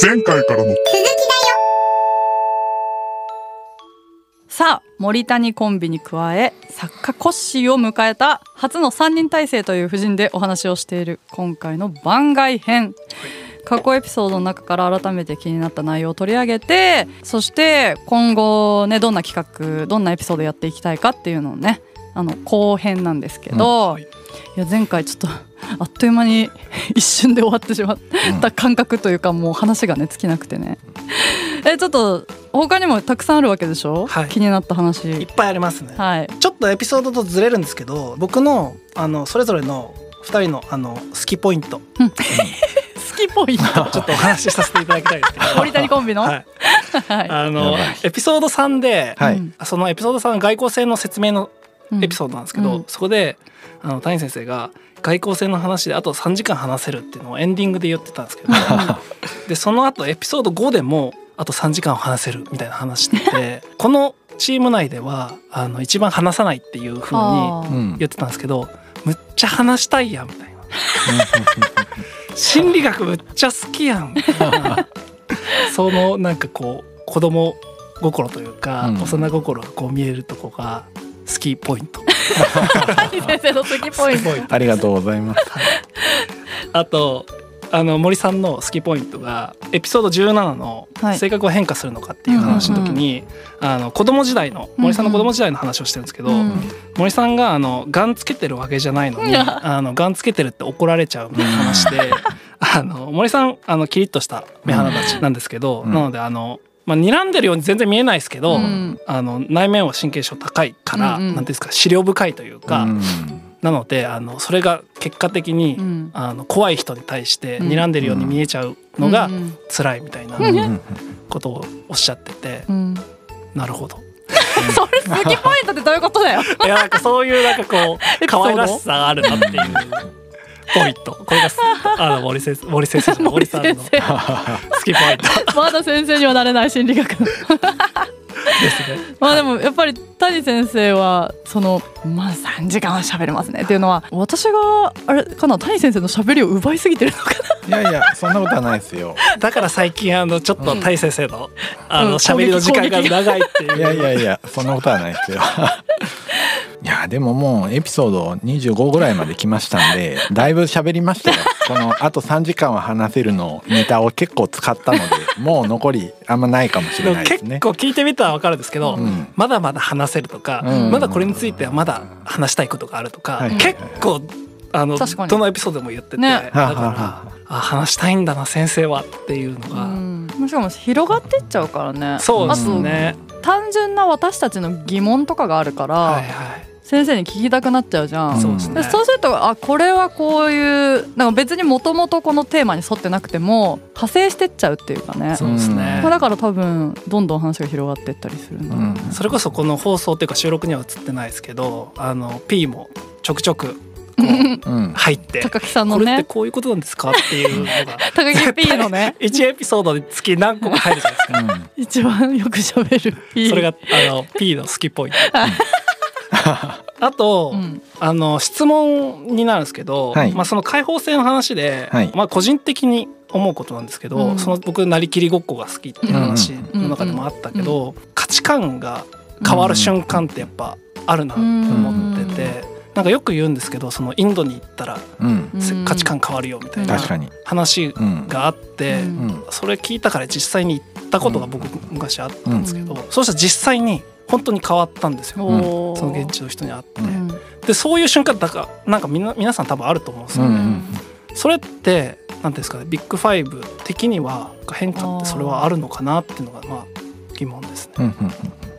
前回からの。続きだよ。さあ森谷コンビに加え作家コッシーを迎えた初の3人体制という布陣でお話をしている今回の番外編。過去エピソードの中から改めて気になった内容を取り上げてそして今後ねどんな企画どんなエピソードやっていきたいかっていうのをねあの後編なんですけど、いや前回ちょっとあっという間に 一瞬で終わってしまった感覚というかもう話がね尽きなくてね。えちょっと他にもたくさんあるわけでしょ、はい。気になった話。いっぱいありますね、はい。ちょっとエピソードとずれるんですけど僕のあのそれぞれの2人のあの好きポイント。好きポイント。ちょっとお話しさせていただきたいんですけど。森谷コンビの、はい、はい。あのエピソード3で、はい。うんそのエピソード3外交戦の説明のエピソードなんですけど、うん。そこであの谷先生が外交戦の話であと3時間話せるっていうのをエンディングで言ってたんですけど。でその後エピソード5でもあと3時間話せるみたいな話してて このチーム内ではあの一番話さないっていう風にあー。うん言ってたんですけどむっちゃ話したいやんみたいな。心理学むっちゃ好きやんみたいな。そのなんかこう子供心というか、うん。幼心がこう見えるとこが好きポイント。谷先生の好きポイント。ありがとうございます。あとあの森さんの好きポイントがエピソード17のはい。性格は変化するのかっていう話の時に、あの子供時代の森さんの子供時代の話をしてるんですけど、うん森さんがあのガンつけてるわけじゃないのにいやあのガンつけてるって怒られちゃうみたいな話で あの森さんあのキリッとした目鼻立ちなんですけど、うん。なのであの、まあ、睨んでるように全然見えないですけど、うん。あの内面は神経症高いから、うんうん。なんていうんですか資料深いというか、うん。なのであのそれが結果的に、うん。あの怖い人に対してうん。睨んでるように見えちゃうのがうん辛いみたいなことをおっしゃってて、うん。なるほど。それ好きポイントってどういうことだよ。いやなんかそういうなんかこう可愛らしさがあるなっていうポイント。これがすあの森先生森先生 森さんの好生きポイント。まだ先生にはなれない心理学。のですね。まあでもやっぱり谷先生はそのまあ3時間は喋れますね。っていうのは私があれかな谷先生の喋りを奪いすぎてるのかいやいやそんなことはないですよ。だから最近あのちょっと大先生のあうん。の喋りの時間が長いっていう。いやいやいやそんなことはないですよ。いやでももうエピソード25ぐらいまで来ましたんで だいぶ喋りましたよ。このあと3時間は話せるのネタを結構使ったのでもう残りあんまないかもしれないですね。結構聞いてみたらわかるんですけど、うん。まだまだ話せるとか、うん。まだこれについてはまだ話したいことがあるとか、はい。結構あのどのエピソードでも言ってて、ね。だからああ話したいんだな先生はっていうのが、うん。しかも広がってっちゃうからね。そうですね。単純な私たちの疑問とかがあるから、はいはい。先生に聞きたくなっちゃうじゃん、そうですね。でそうするとあこれはこういうなんか別にもともとこのテーマに沿ってなくても派生してっちゃうっていうかね。そうですね。まあ、だから多分どんどん話が広がってったりするんだろうね、それこそこの放送っていうか収録には映ってないですけどあの P もちょくちょく入って高木さんのこれってねこういうことなんですかっていうのが。高木 P のね。1エピソードにつき何個か入るじゃないですか。うん。一番よく喋る P それがあの P の好きポイント あと、うん。あの質問になるんですけど、はい。まあ、その開放性の話で、はい。まあ、個人的に思うことなんですけど、うん。その僕なりきりごっこが好きっていう話の中でもあったけど、価値観が変わる瞬間ってやっぱあるなと思ってて、なんかよく言うんですけどそのインドに行ったら価値観変わるよみたいな。話うんがあって、それ聞いたから実際に行ったことが僕昔あったんですけど、そうしたら実際に本当に変わったんですよ、その現地の人に会って。うん。でそういう瞬間だからなんかみんな皆さん多分あると思うんですよ、うんそれって何ですかねビッグファイブ的には変化ってそれはあるのかなっていうのがまあ疑問ですね。うんうんうん。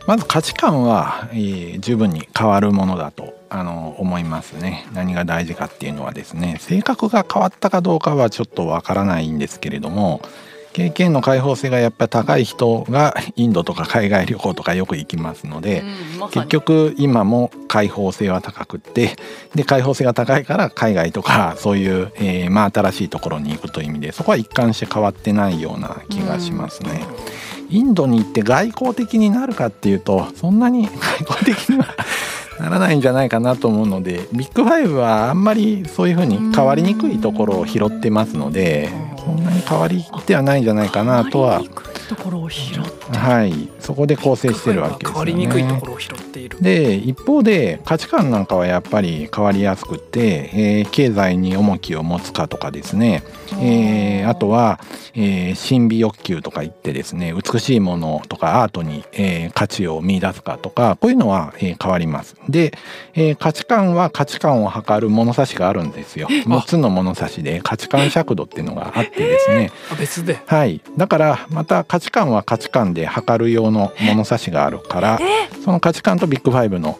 まず価値観は、えー十分に変わるものだとあの思いますね。何が大事かっていうのはですね性格が変わったかどうかはちょっとわからないんですけれども経験の開放性がやっぱり高い人がインドとか海外旅行とかよく行きますので、うん結局今も開放性は高くってで開放性が高いから海外とかそういう、えーまあ、新しいところに行くという意味でそこは一貫して変わってないような気がしますね。インドに行って外交的になるかっていうとそんなに外交的にはならないんじゃないかなと思うのでビッグファイブはあんまりそういうふうに変わりにくいところを拾ってますのでそんなに変わりではないんじゃないかなとはところを拾ってはいそこで構成してるわけですよね。変わりにくいところを拾っている。で一方で価値観なんかはやっぱり変わりやすくて、えー経済に重きを持つかとかですね、えーあとは、えー神秘欲求とか言ってですね美しいものとかアートに、えー価値を見出すかとかこういうのは、えー変わります。で、えー価値観は価値観を測る物差しがあるんですよ。6つの物差しで価値観尺度っていうのがあってですね、あ別で。はい、だからまた価値観は価値観で測る用の物差しがあるからその価値観とビッグファイブの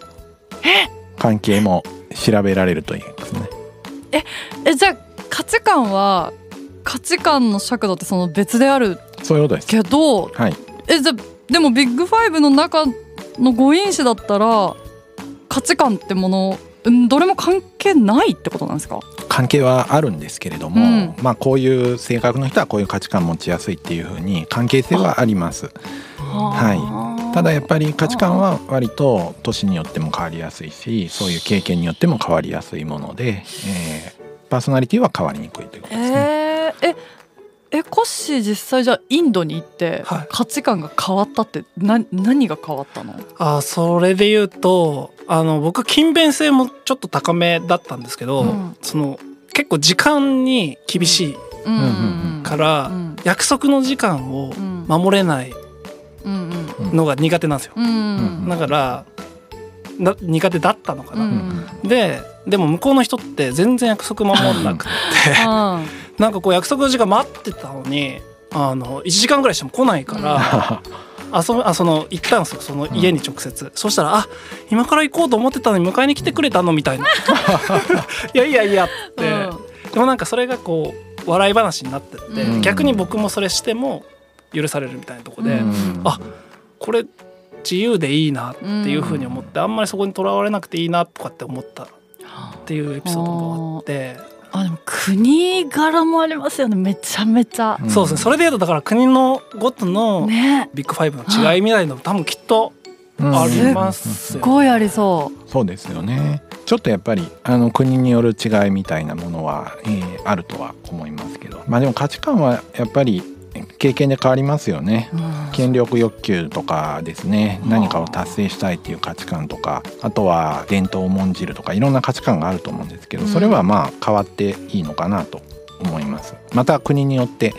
関係も調べられるといいですね。えじゃあ価値観は価値観の尺度ってその別である？そういうことです。けどはい、えじゃあでもビッグファイブの中の5因子だったら価値観ってものうんどれも関係ないってことなんですか？関係はあるんですけれども、うんまあこういう性格の人はこういう価値観持ちやすいっていうふうに関係性はあります。はいただやっぱり価値観は割と年によっても変わりやすいしそういう経験によっても変わりやすいもので、えーパーソナリティは変わりにくいということですね。えー、ええコッシー実際じゃあインドに行ってはい。価値観が変わったってな何が変わったの？あそれで言うとあの僕勤勉性もちょっと高めだったんですけど、うん。その結構時間に厳しいから、うん約束の時間をうん。守れないうんのが苦手なんですよ。だからな苦手だったのかうな。んででも向こうの人って全然約束守んなくって なんかこう約束の時間待ってたのにあの1時間ぐらいしても来ないから、遊ぶあその行ったんですよその家に直接、そしたら「あ今から行こうと思ってたのに迎えに来てくれたの?」みたいな「いやいやいや」って、でもなんかそれがこう笑い話になってって、うん。逆に僕もそれしても許されるみたいなとこで、うん。あこれ自由でいいなっていうふうに思って、あんまりそこにとらわれなくていいなとかって思ったっていうエピソードもあって。あでも国柄もありますよね。めちゃめちゃ、うん。そうですね。それでいうとだから国のごとのね。ビッグファイブの違いみたいなのも多分きっとうん。ありますすよ、ごいありそそうですよね。ちょっとやっぱりあの国による違いみたいなものは、えーあるとは思いますけど、まあでも価値観はやっぱり経験で変わりますよね。う、うん。権力欲求とかですね。何かを達成したいっていう価値観とかあとは伝統を重んじるとかいろんな価値観があると思うんですけどそれはまあ変わっていいのかなと思います。また国によって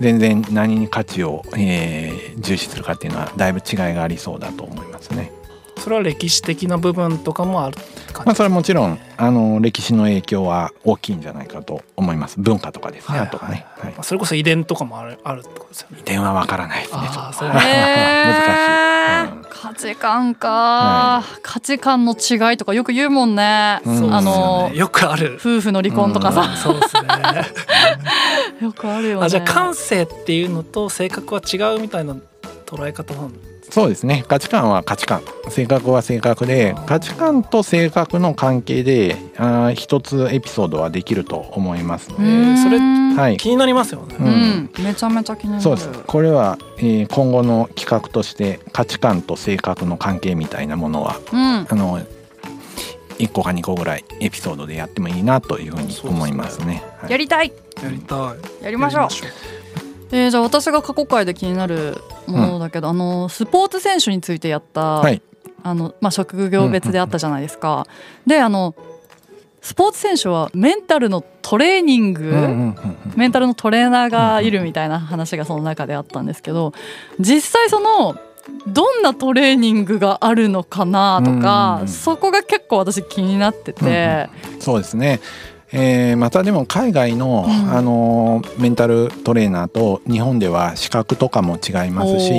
全然何に価値を、えー重視するかっていうのはだいぶ違いがありそうだと思いますねそれは歴史的な部分とかもある感じ？まあそれはもちろんあの歴史の影響は大きいんじゃないかと思います。文化とかですね、はいあとはね、はい。まあそれこそ遺伝とかもあるあるってことですよね。電話わからないですねあーちょっと。そう 難しい、うん価値観か、は価値観の違いとかよく言うもんね、あのねよくある。夫婦の離婚とかさ、そうですね。よくあるよね。あじゃあ感性っていうのと性格は違うみたいな捉え方なんそうですね。価値観は価値観。性格は性格で価値観と性格の関係であー一つエピソードはできると思いますそれはい。気になりますよね、ううん。ん、めちゃめちゃ気になる。そうです。これは、えー今後の企画として価値観と性格の関係みたいなものはうん。あの1個か2個ぐらいエピソードでやってもいいなというふうに思いますね。はい。やりたい。やりたい。やりましょう。えー、じゃあ私が過去回で気になるものだけど、あのスポーツ選手についてやった、はい。あのまあ、職業別であったじゃないですか。であのスポーツ選手はメンタルのトレーニング、うんうんうんうんメンタルのトレーナーがいるみたいな話がその中であったんですけど実際そのどんなトレーニングがあるのかなとか、うんそこが結構私気になってて、そうですね。えーまたでも海外の、うん。あのーメンタルトレーナーと日本では資格とかも違いますし、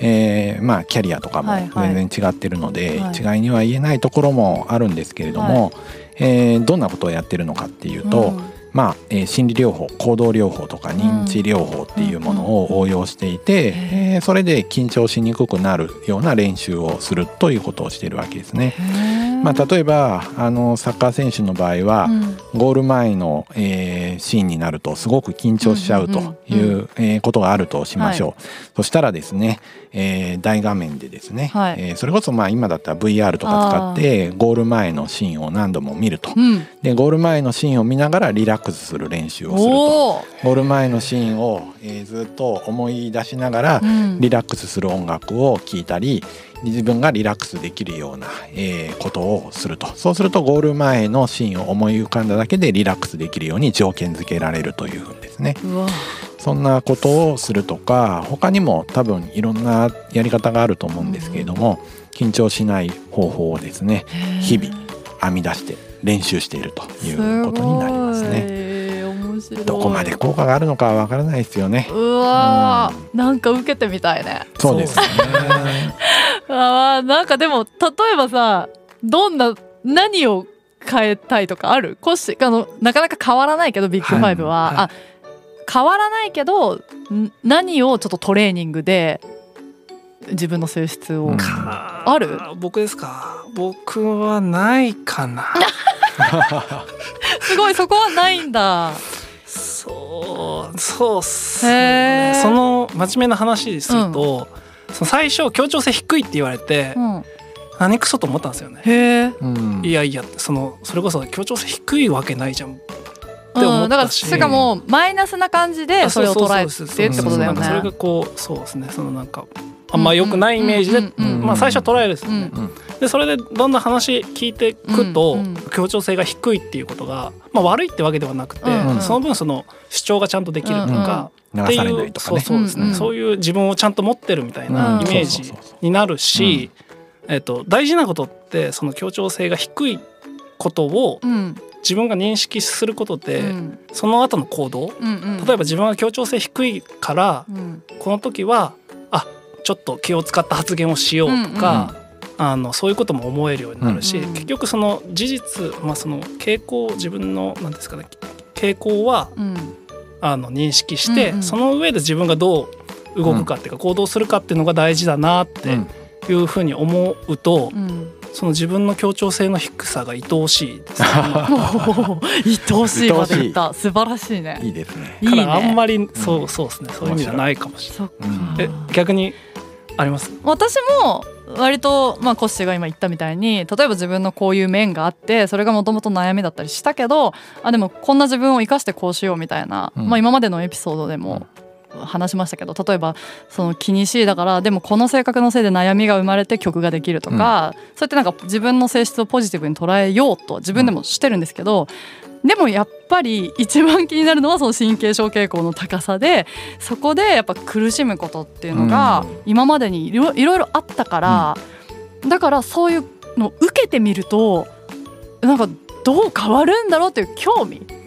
えーまあキャリアとかもはいはい。全然違ってるので、はい。違いには言えないところもあるんですけれども、えーどんなことをやってるのかっていうと、うん。まあ、えー心理療法行動療法とか認知療法っていうものを応用していて、へえーそれで緊張しにくくなるような練習をするということをしているわけですね。まあ、例えばあのサッカー選手の場合は、うん。ゴール前の、えーシーンになるとすごく緊張しちゃうという,、ことがあるとしましょう、そしたらですね、えー大画面でですね、はい。えーそれこそまあ今だったら VR とか使ってゴール前のシーンを何度も見ると。うん。でゴール前のシーンを見ながらリラックスする練習をすると。ゴール前のシーンを、えーずっと思い出しながらうん。リラックスする音楽を聴いたり自分がリラックスできるような、えーことをすると。そうするとゴール前のシーンを思い浮かんだだけでリラックスできるように条件付けられるというふうにですね。そんなことをするとか他にも多分いろんなやり方があると思うんですけれども緊張しない方法をですね日々編み出して練習しているということになりますね。ね面白い。どこまで効果があるのかはわからないですよね。うわー、なんか受けてみたいね。そうですね。あーなんかでも例えばさどんな何を変えたいとかある？コッシーあのなかなか変わらないけどビッグファイブは、はいあ変わらないけどん何をちょっとトレーニングで自分の性質を、うん。かある？僕ですか？僕はないかな。すごいそこはないんだ。そうそうっすへねー。その真面目な話すると、その最初協調性低いって言われて、うん。何クソと思ったんですよね、へいやいやそのそれこそ協調性低いわけないじゃんって思うん、だからったし、しかもマイナスな感じでそれを捉えてってことだよね。なん。かそれがこうそうですね。そのなんかあんま良くないイメージで、うんうんうんまあ最初は捉えるですよね、うん。でそれでどんどん話聞いていくと、うんうん協調性が低いっていうことが、まあ、悪いってわけではなくて、うんうん。その分その主張がちゃんとできるとか、流されっていうないとかね。そうそうですね、うんうん。そういう自分をちゃんと持ってるみたいなうん。イメージになるし、えっと、大事なことってその協調性が低いことをうん。自分が認識することで、うん。その後の行動うんうん。例えば自分は協調性低いからうん。この時はあちょっと気を使った発言をしようとか、あのそういうことも思えるようになるし、うん結局その事実、まあ、その傾向自分の何ですかね傾向はうんあの認識して、うんうん。その上で自分がどう動くかっていうか行動するかっていうのが大事だなってうん。いうふうに思うと、うん。その自分の協調性の低さが愛おしいです、ね。愛おしいまで言った。素晴らしいね。いいですね。からあんまりそうそうですね。そういう意味じゃないかもしれない。え逆にあります？私も割と、まあ、コッシーが今言ったみたいに例えば自分のこういう面があってそれがもともと悩みだったりしたけどあでもこんな自分を生かしてこうしようみたいな、うん。まあ、今までのエピソードでも話しましたけど例えばその気にしいだからでもこの性格のせいで悩みが生まれて曲ができるとか、そうやってなんか自分の性質をポジティブに捉えようと自分でもしてるんですけど、でもやっぱり一番気になるのはその神経症傾向の高さでそこでやっぱ苦しむことっていうのがうん。今までにいろいろあったから、だからそういうのを受けてみるとなんかどう変わるんだろうっていう興味、うんうん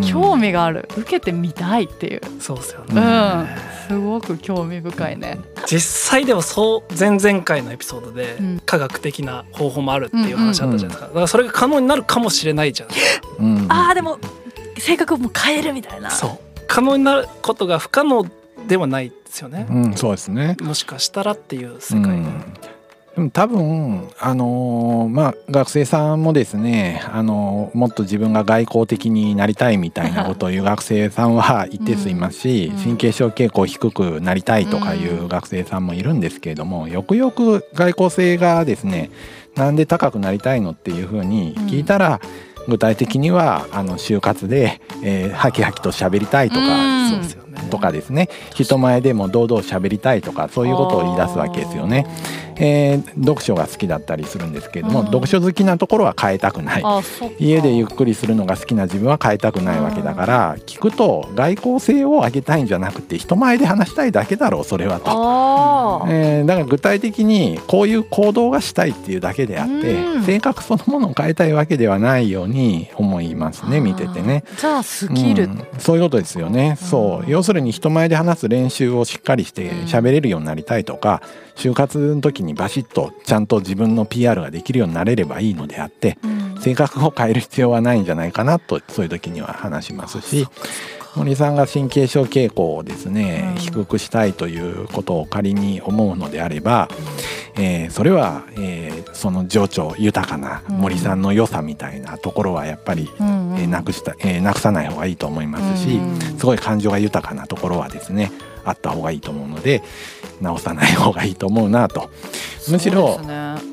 興味がある受けてみたいっていう、そうですようね。ん、すごく興味深いね。実際でもそう前々回のエピソードでうん科学的な方法もあるっていう話あったじゃないですか。だからそれが可能になるかもしれないじゃないですか。うんあーでも性格をもう変えるみたいな。そう可能になることが不可能ではないですよね。うん、そうですね。もしかしたらっていう世界で。うんでも多分あのーまあ学生さんもですね、あのーもっと自分が外交的になりたいみたいなことを言う学生さんは一定数いますし、うん神経症傾向低くなりたいとかいう学生さんもいるんですけれども、よくよく外交性がですねなんで高くなりたいのっていうふうに聞いたら、具体的にはあの就活で、えー、ハキハキと喋りたいとか、うんそうですよね。とかですね人前でも堂々喋りたいとかそういうことを言い出すわけですよね。えー読書が好きだったりするんですけれども、うん。読書好きなところは変えたくない。家でゆっくりするのが好きな自分は変えたくないわけだから聞くと外交性を上げたいんじゃなくて人前で話したいだけだろうそれはと。えーだから具体的にこういう行動がしたいっていうだけであって、うん。性格そのものを変えたいわけではないように思いますね見ててね。じゃあスキル、うん。そういうことですよね、そう。要するに人前で話す練習をしっかりしてうん喋れるようになりたいとか就活の時にバシッとちゃんと自分の PR ができるようになれればいいのであってうん。性格を変える必要はないんじゃないかなとそういう時には話しますし森さんが神経症傾向をですね、うん。低くしたいということを仮に思うのであれば、えーそれは、えーその情緒豊かな森さんの良さみたいなところはやっぱり、えーなくした、えーなくさない方がいいと思いますし、うん。すごい感情が豊かなところはですねあった方がいいと思うので直さない方がいいと思うなとむしろ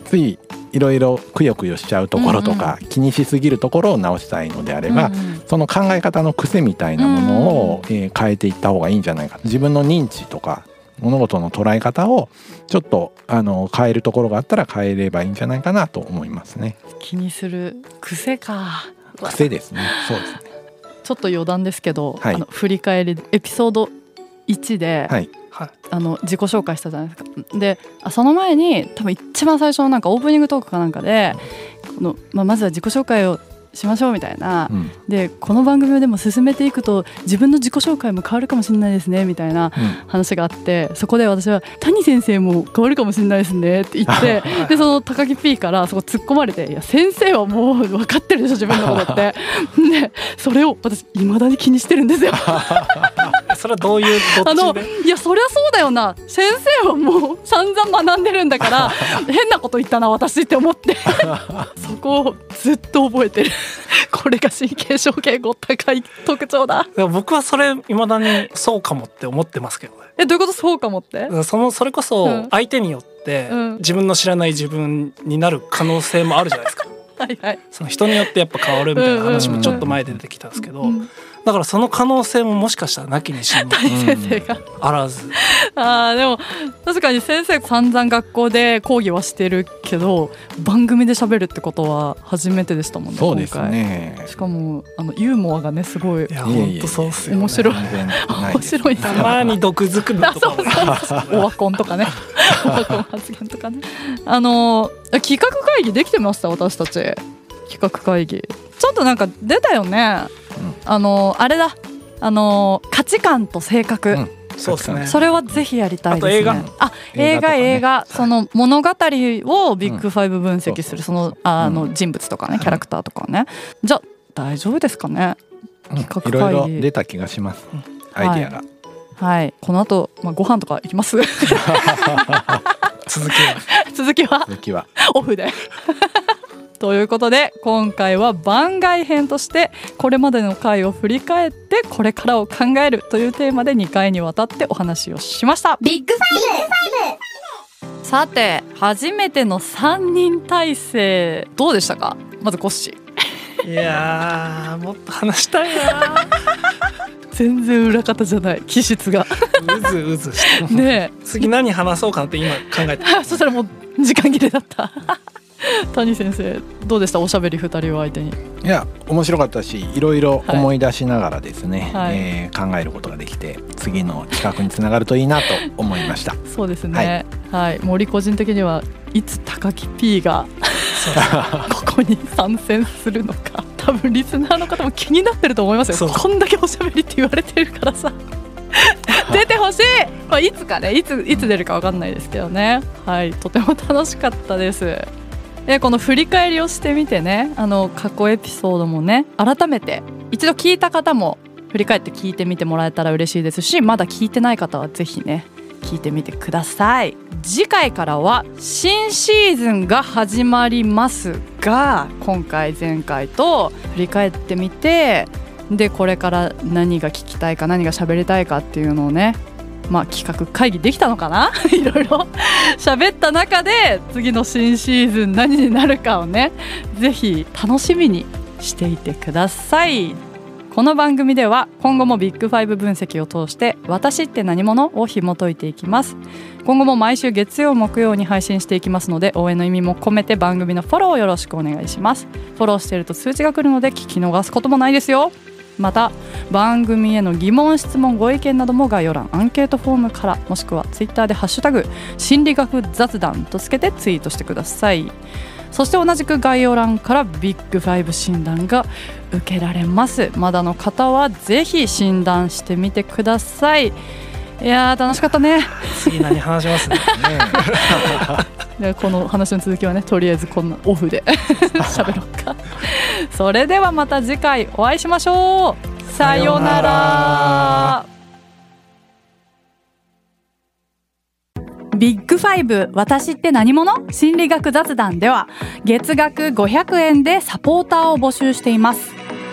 ついいろいろくよくよしちゃうところとか、気にしすぎるところを直したいのであれば、うんうんその考え方の癖みたいなものを、えー変えていった方がいいんじゃないか自分の認知とか物事の捉え方をちょっとあの変えるところがあったら変えればいいんじゃないかなと思いますね。気にする癖か癖ですね。そうですね。ちょっと余談ですけど、はいあの振り返りエピソード1で、はい。はい。あの自己紹介したじゃないですか。であその前に多分一番最初のなんかオープニングトークかなんかでこの、まあ、まずは自己紹介をしましょうみたいな、うん。でこの番組をでも進めていくと自分の自己紹介も変わるかもしれないですねみたいなうん。話があってそこで私は「谷先生も変わるかもしれないですね」って言ってでその高木 P からそこ突っ込まれて「いや先生はもう分かってるでしょ自分のこと」って。でそれを私いまだに気にしてるんですよ。それはどういうどあのいやそりゃそうだよな。先生はもう散々学んでるんだから 変なこと言ったな私って思って。そこをずっと覚えてる。これが神経症傾向高い特徴だ。僕はそれ未だにそうかもって思ってますけどね。えどういうこと？そうかもって？そのそれこうん。そ相手によってうん。自分の知らない自分になる可能性もあるじゃないですか。はいはい、その人によってやっぱ変わるみたいな話もちょっと前で出てきたんですけどうんだからその可能性ももしかしたらなきにしも 谷先生が、あらず。あーでも確かに先生散々学校で講義はしてるけど番組で喋るってことは初めてでしたもんねそうです今ね回。しかもあのユーモアがねすごいいや本当そうっすよ、ね、面白い。面です。白いな。たまに毒づくのとかオワコンとかね。オワコン発言とかね。あの企画会議できてました私たち。企画会議ちょっとなんか出たよね、あのあれだ。あの価値観と性格、うん。そうですね。それはぜひやりたいですね。あと映画。あ映画その物語をビッグファイブ分析する、うん。そのあのうん。人物とかねキャラクターとかね。じゃあ大丈夫ですかね？うん。企画会。議いろいろ出た気がします。アイディアが。はい。この後、まあご飯とか行きます？続きは。続きは？続きは。オフで。ということで今回は番外編としてこれまでの回を振り返ってこれからを考えるというテーマで2回にわたってお話をしました。ビッグフさて初めての3人体制どうでしたか？まずコッシー。いやーもっと話したいな。全然裏方じゃない気質が。うずうずしてね次何話そうかなって今考えてえ そしたらもう時間切れだった谷先生どうでした？おしゃべり2人を相手に。いや面白かったしいろいろ思い出しながらですね、はい。えー考えることができて次の企画につながるといいなと思いました。そうですね。はい、森個人的にはいつ高木 P が ここに参戦するのか。多分リスナーの方も気になってると思いますよ。こんだけおしゃべりって言われてるからさ。出てほしい、まあ、いつかねいついつ出るかわかんないですけどね。はい。とても楽しかったですでこの振り返りをしてみてねあの過去エピソードもね改めて一度聞いた方も振り返って聞いてみてもらえたら嬉しいですしまだ聞いてない方はぜひね聞いてみてください。次回からは新シーズンが始まりますが今回前回と振り返ってみてでこれから何が聞きたいか何が喋りたいかっていうのをねまあ企画会議できたのかな？いろいろ。喋った中で次の新シーズン何になるかをねぜひ楽しみにしていてください。この番組では今後もビッグファイブ分析を通して「私って何者?」を紐解いていきます。今後も毎週月曜木曜に配信していきますので応援の意味も込めて番組のフォローよろしくお願いします。フォローしていると通知が来るので聞き逃すこともないですよ。また番組への疑問質問ご意見なども概要欄アンケートフォームからもしくはツイッターで「ハッシュタグ心理学雑談」とつけてツイートしてください。そして同じく概要欄からビッグファイブ診断が受けられますまだの方はぜひ診断してみてください。いやー楽しかったね。次何話します？ねでこの話の続きはねとりあえずこんなオフで 喋ろうか。それではまた次回お会いしましょう。さようなら。ビッグファイブ私って何者？心理学雑談では月額500円でサポーターを募集しています